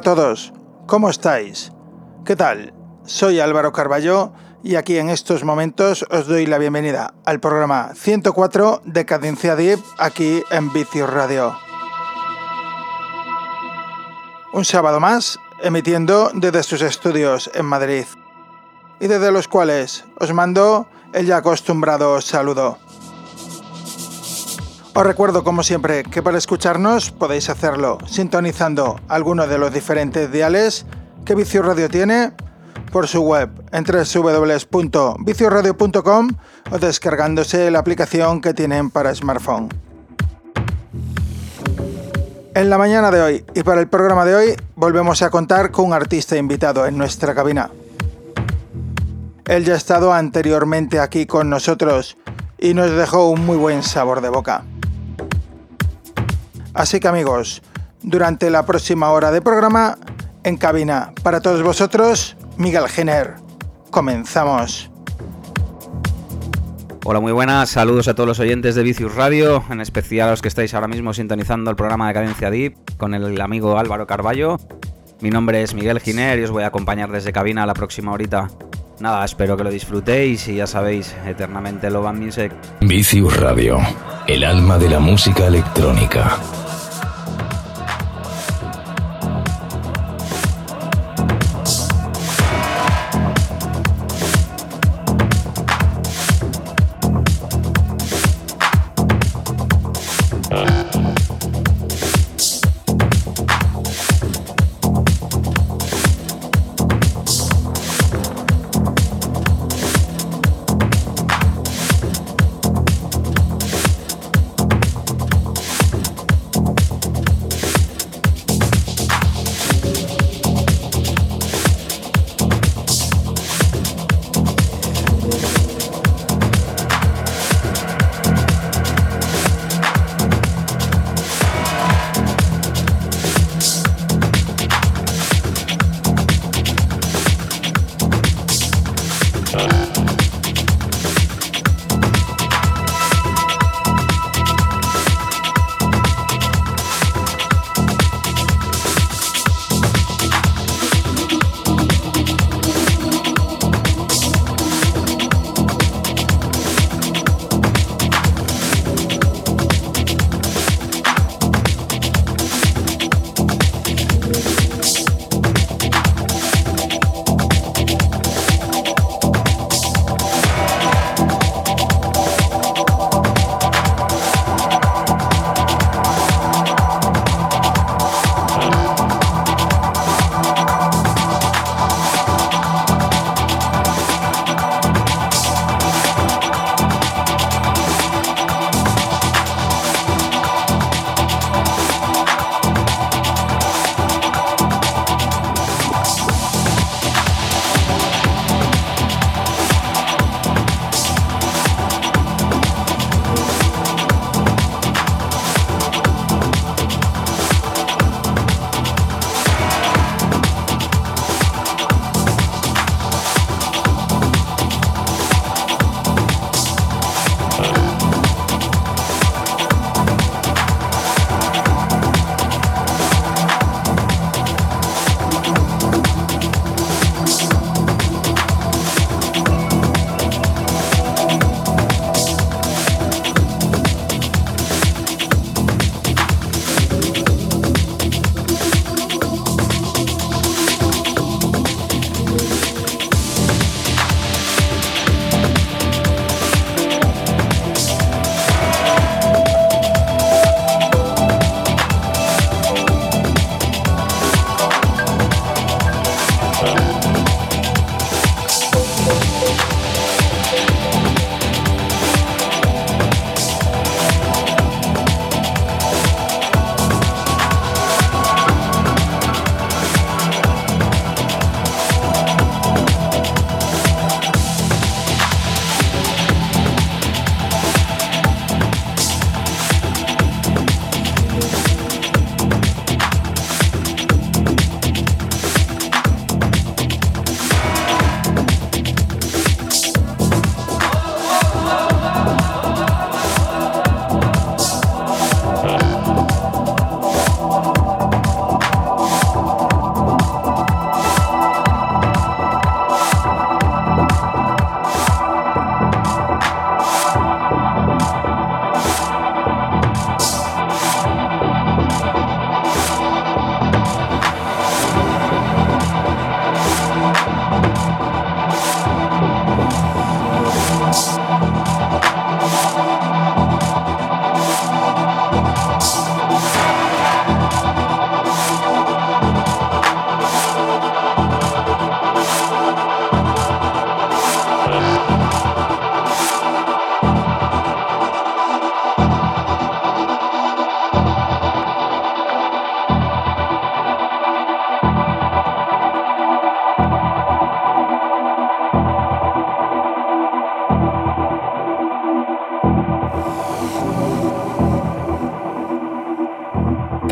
A todos, ¿cómo estáis? ¿Qué tal? Soy Álvaro Carballo y aquí en estos momentos os doy la bienvenida al programa 104 de Cadencia Deep aquí en Vicios Radio. Un sábado más emitiendo desde sus estudios en Madrid y desde los cuales os mando el ya acostumbrado saludo. Os recuerdo, como siempre, que para escucharnos podéis hacerlo sintonizando alguno de los diferentes diales que Vicio Radio tiene por su web en www.vicioradio.com o descargándose la aplicación que tienen para smartphone. En la mañana de hoy y para el programa de hoy volvemos a contar con un artista invitado en nuestra cabina. Él ya ha estado anteriormente aquí con nosotros y nos dejó un muy buen sabor de boca. Así que amigos, durante la próxima hora de programa, en cabina, para todos vosotros, Miguel Jenner. Comenzamos. Hola, muy buenas. Saludos a todos los oyentes de Vicius Radio, en especial a los que estáis ahora mismo sintonizando el programa de Cadencia Deep con el amigo Álvaro Carballo. Mi nombre es Miguel Giner y os voy a acompañar desde cabina a la próxima horita. Nada, espero que lo disfrutéis y ya sabéis, eternamente lo van music. Vicius Radio, el alma de la música electrónica.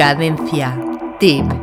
Cadencia. Tip.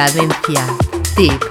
Cadencia. Tip.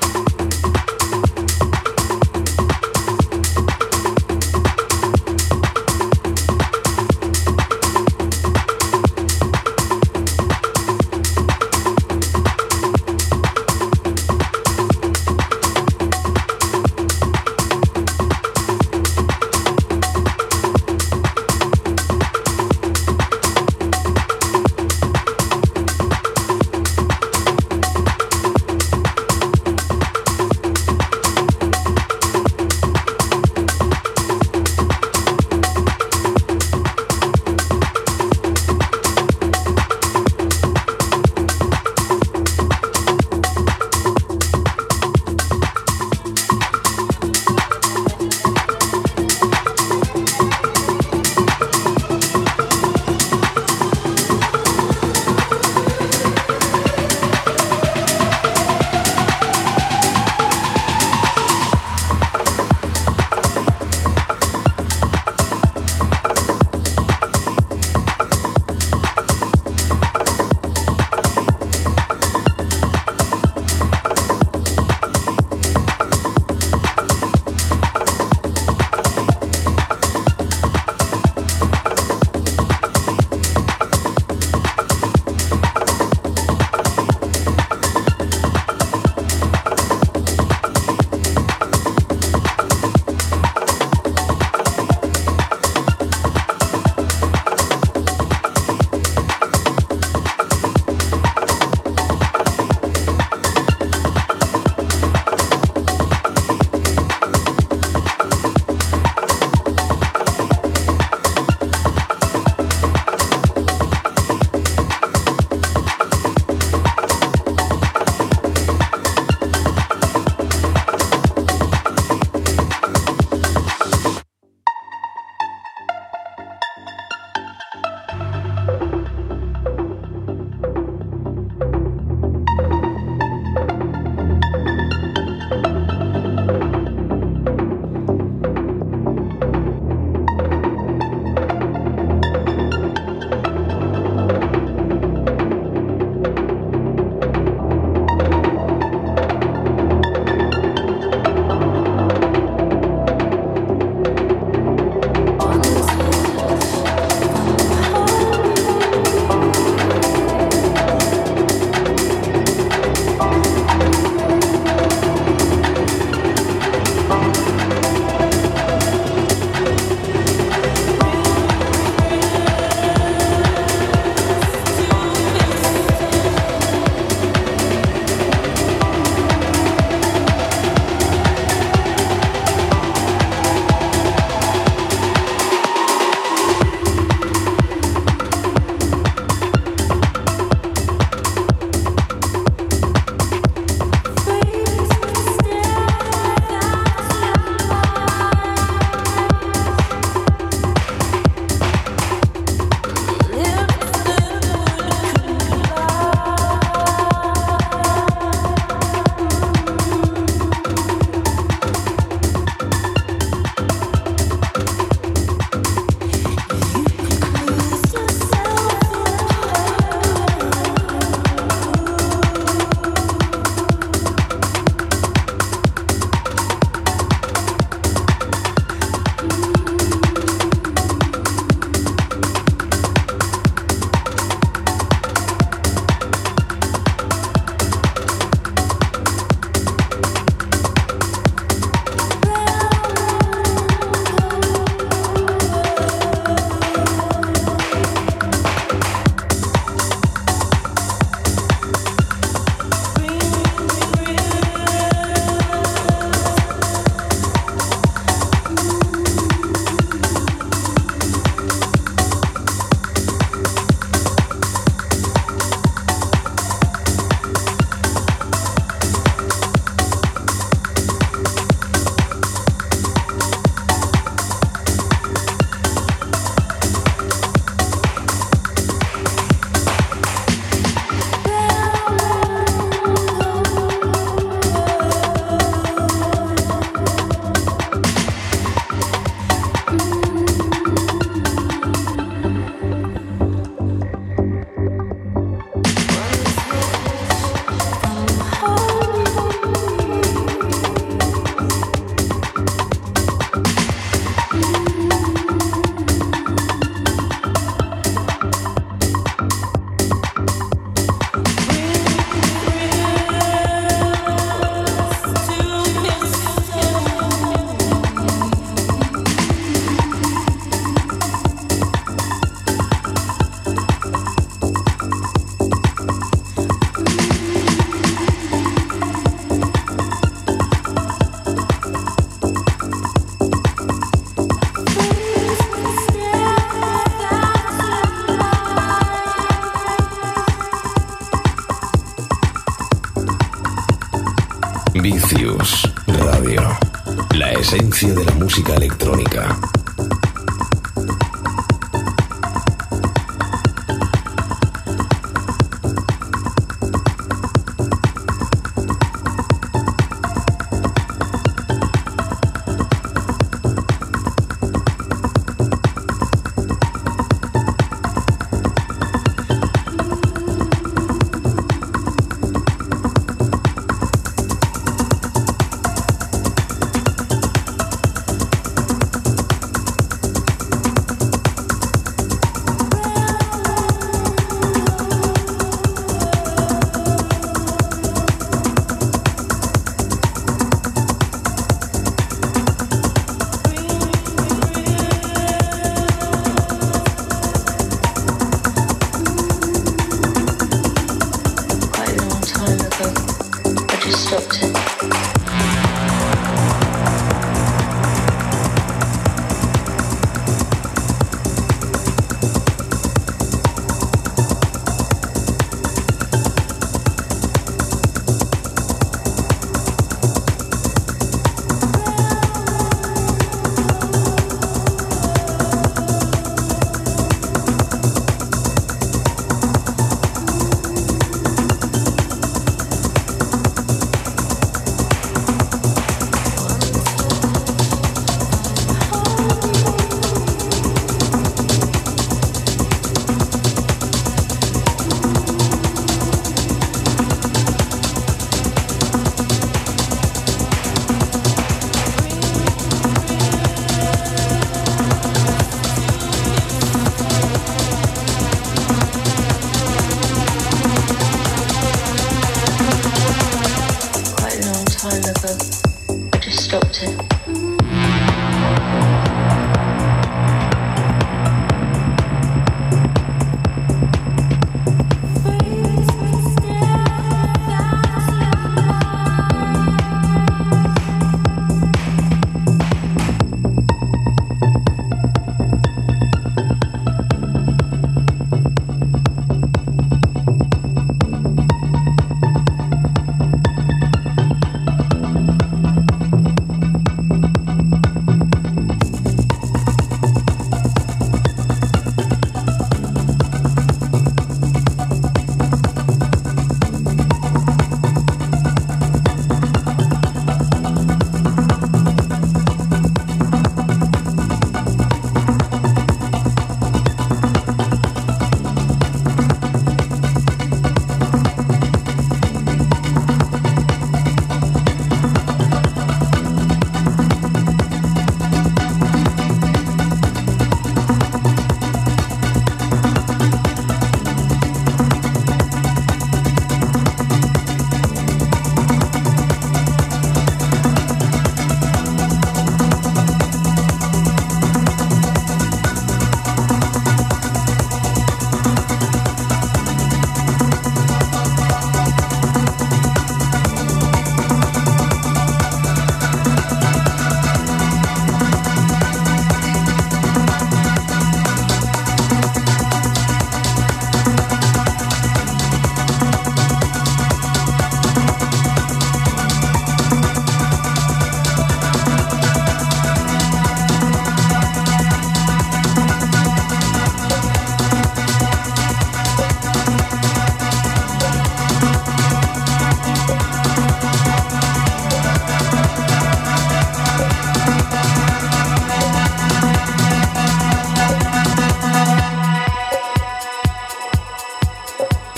Microsoft.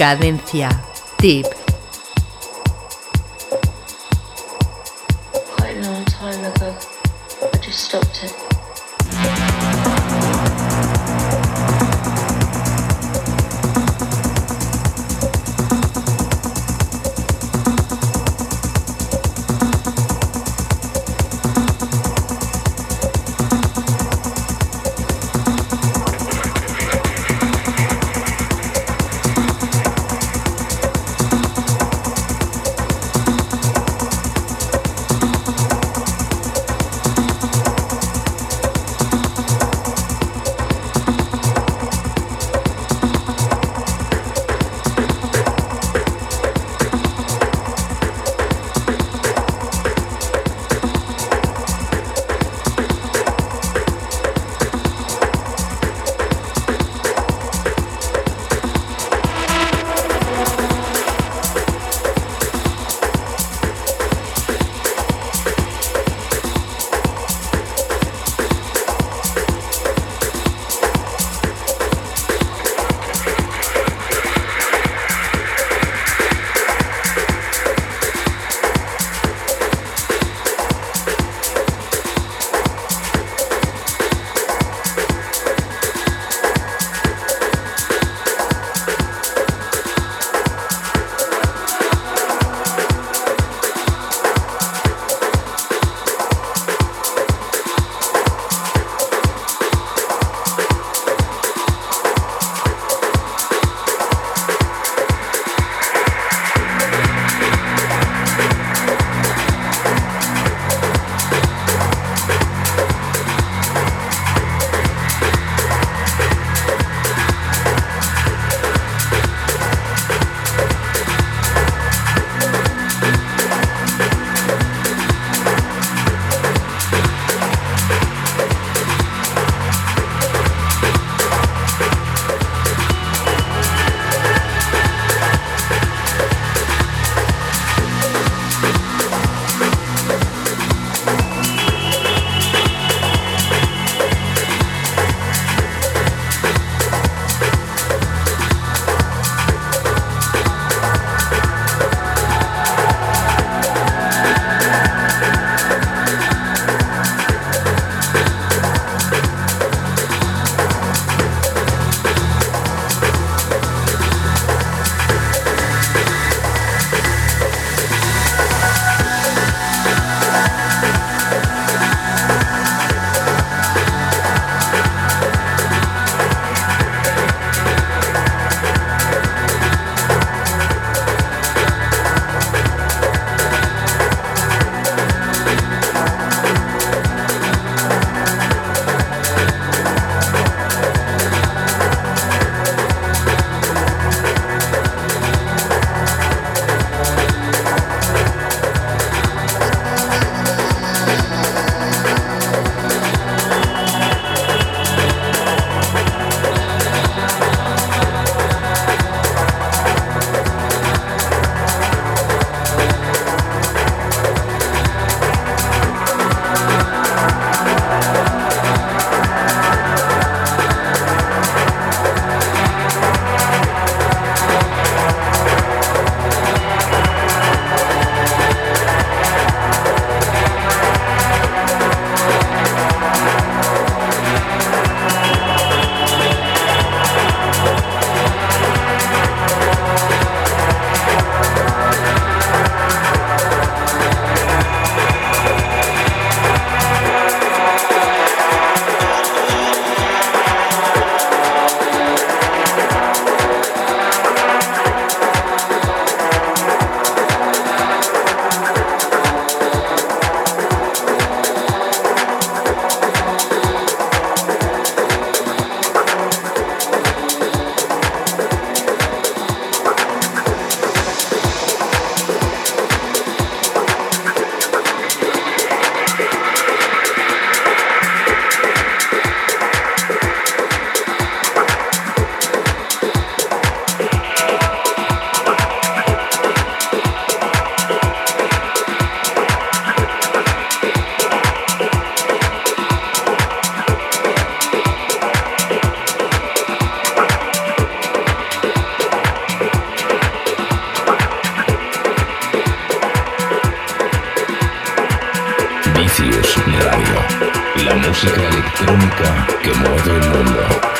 Cadencia. Tip. Quite a long time ago, I just stopped it. La música electrónica que mueve el mundo.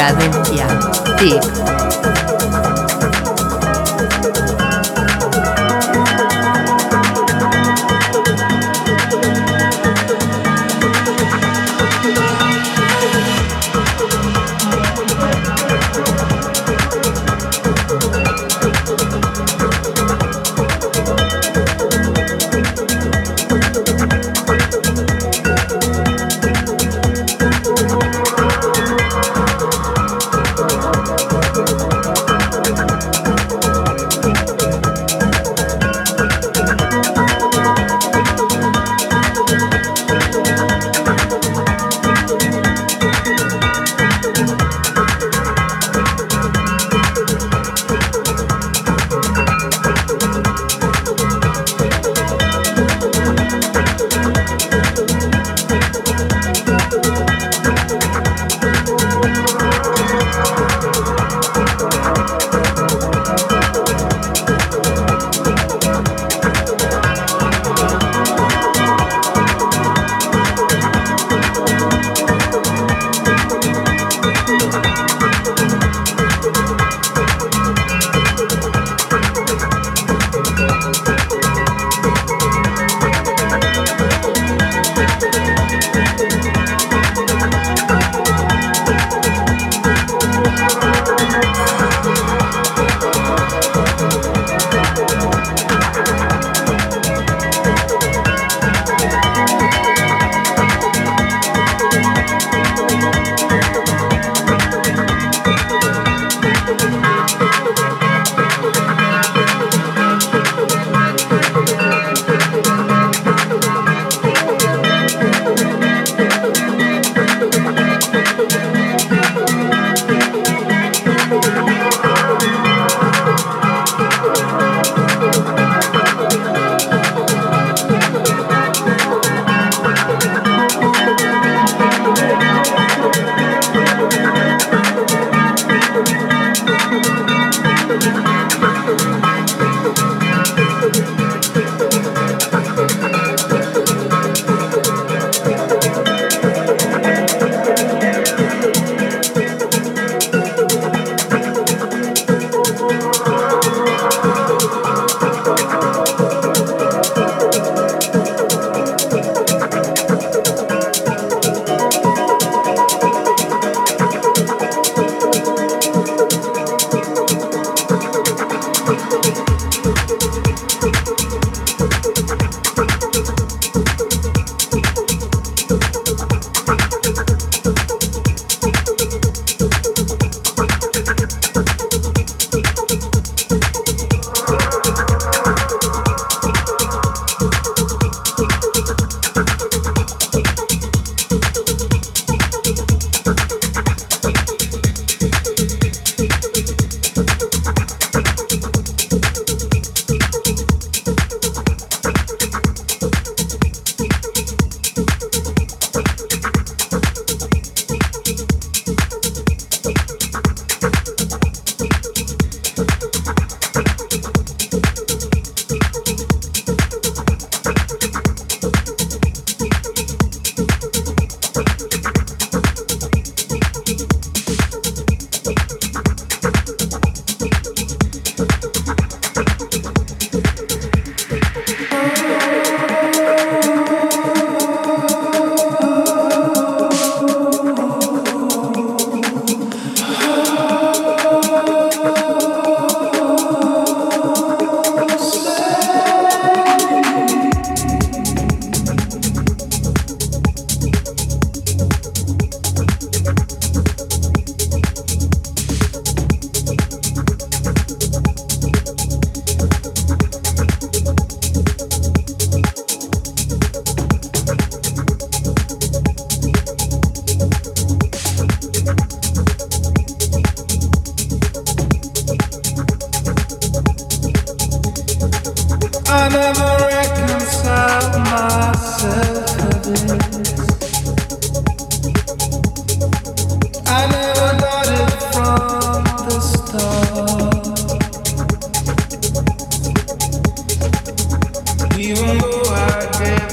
Cadencia. TIC.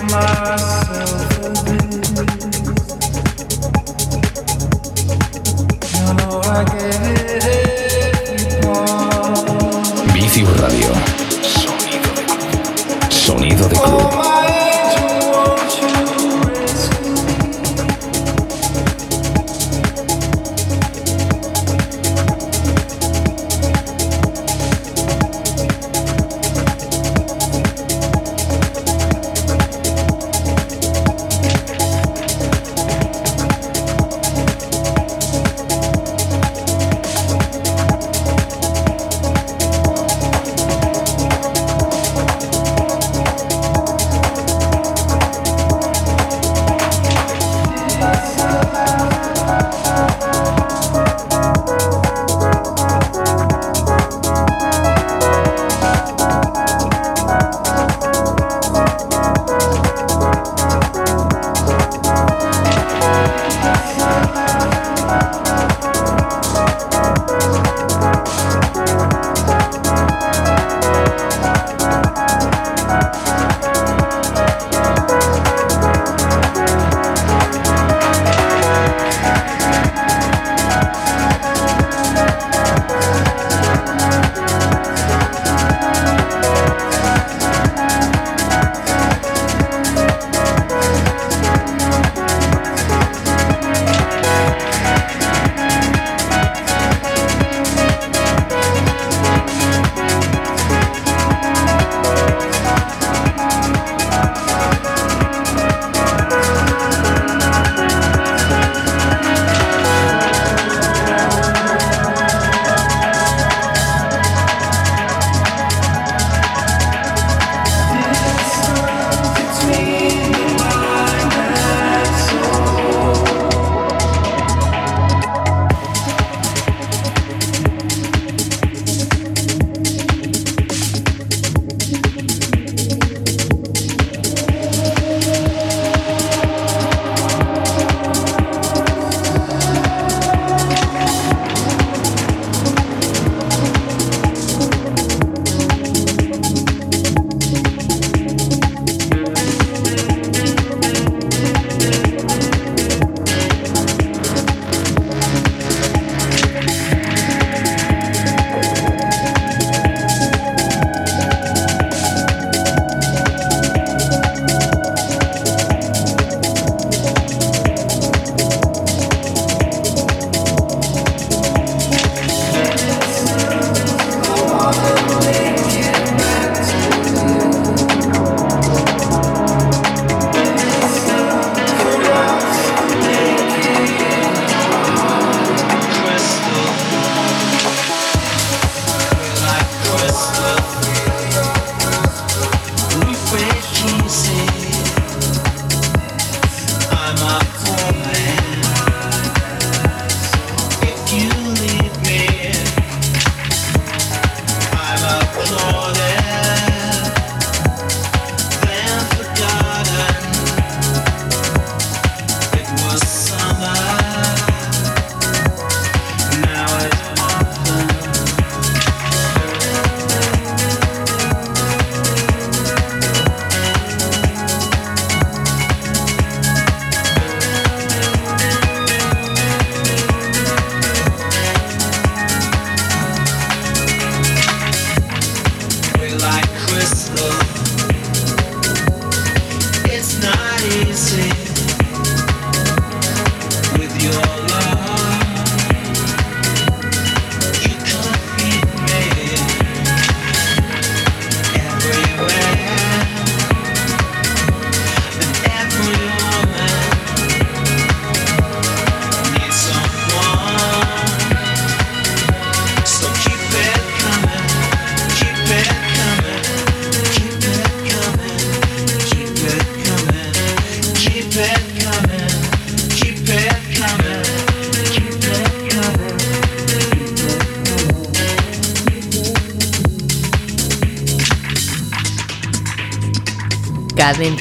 my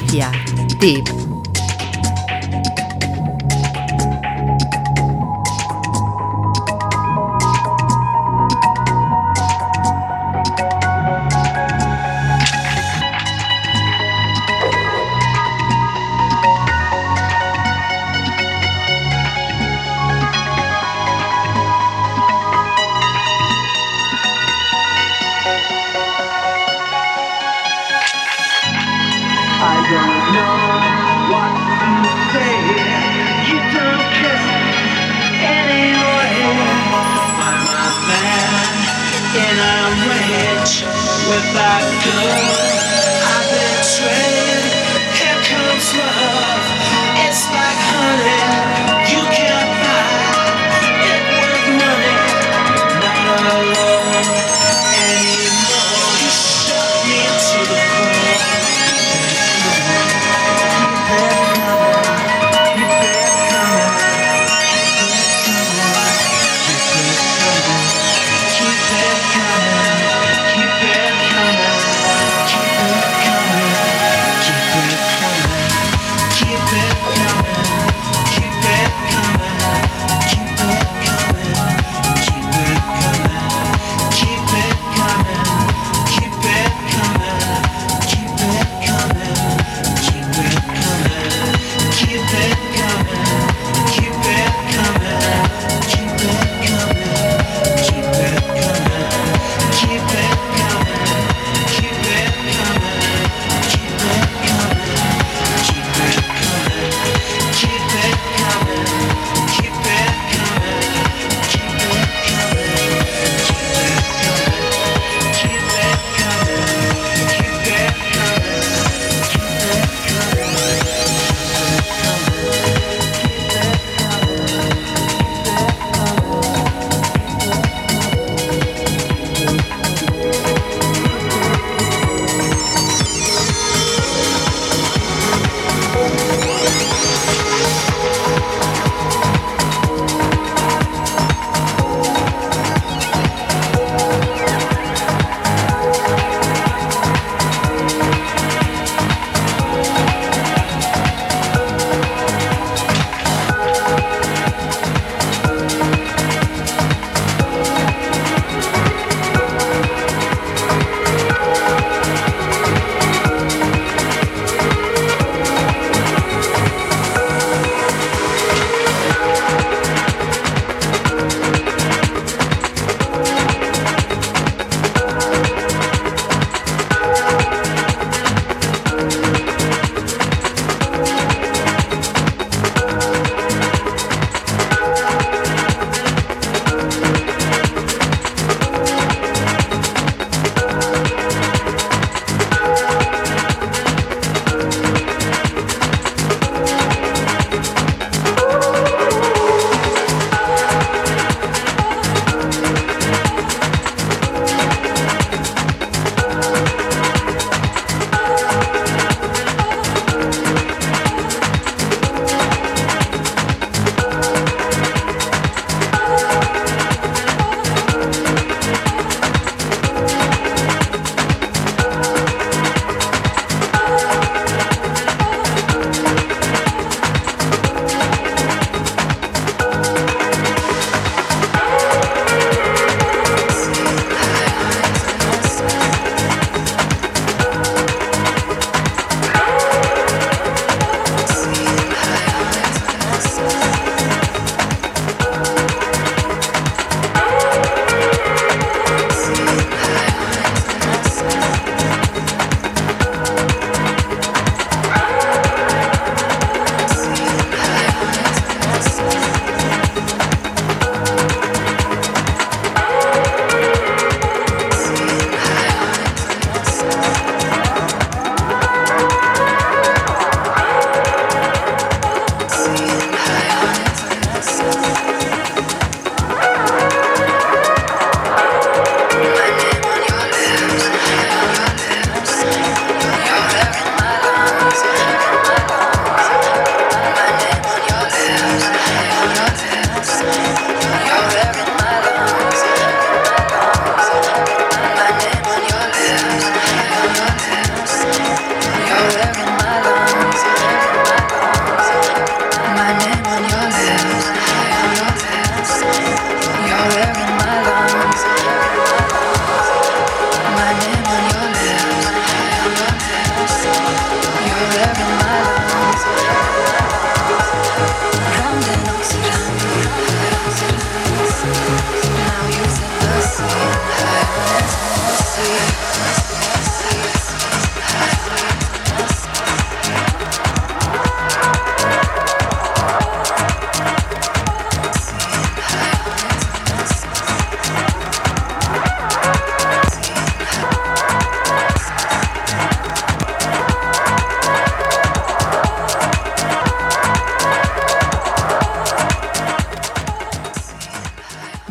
Cadencia. Tip.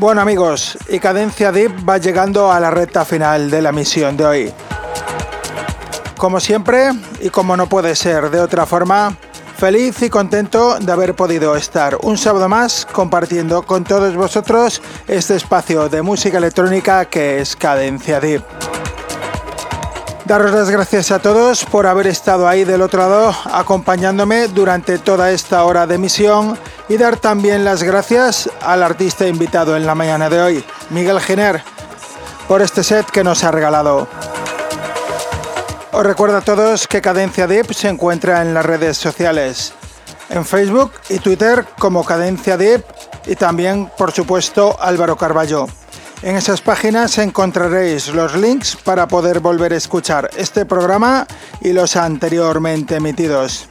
Bueno amigos, y Cadencia Deep va llegando a la recta final de la misión de hoy. Como siempre, y como no puede ser de otra forma, feliz y contento de haber podido estar un sábado más compartiendo con todos vosotros este espacio de música electrónica que es Cadencia Deep. Daros las gracias a todos por haber estado ahí del otro lado acompañándome durante toda esta hora de emisión y dar también las gracias al artista invitado en la mañana de hoy, Miguel Giner, por este set que nos ha regalado. Os recuerdo a todos que Cadencia Deep se encuentra en las redes sociales, en Facebook y Twitter como Cadencia Deep y también, por supuesto, Álvaro Carballo. En esas páginas encontraréis los links para poder volver a escuchar este programa y los anteriormente emitidos.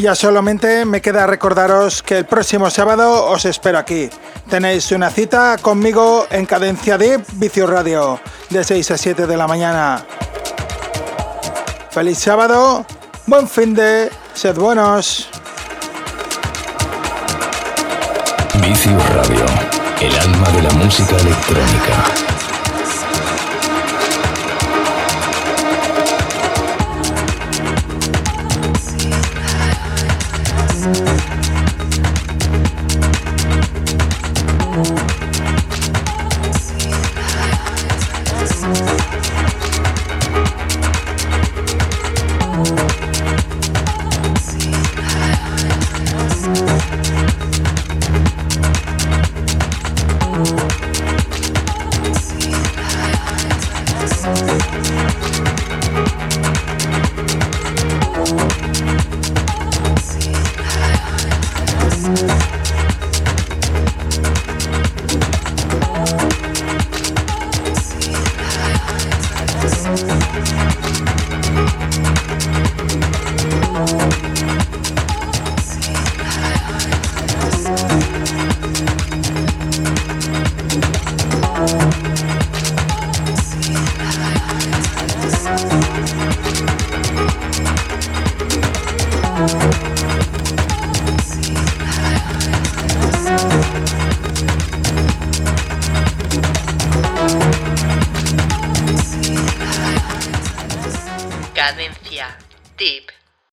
Ya solamente me queda recordaros que el próximo sábado os espero aquí. Tenéis una cita conmigo en Cadencia Deep Vicio Radio de 6 a 7 de la mañana. Feliz sábado, buen fin de, sed buenos. Vicio Radio el alma de la música electrónica.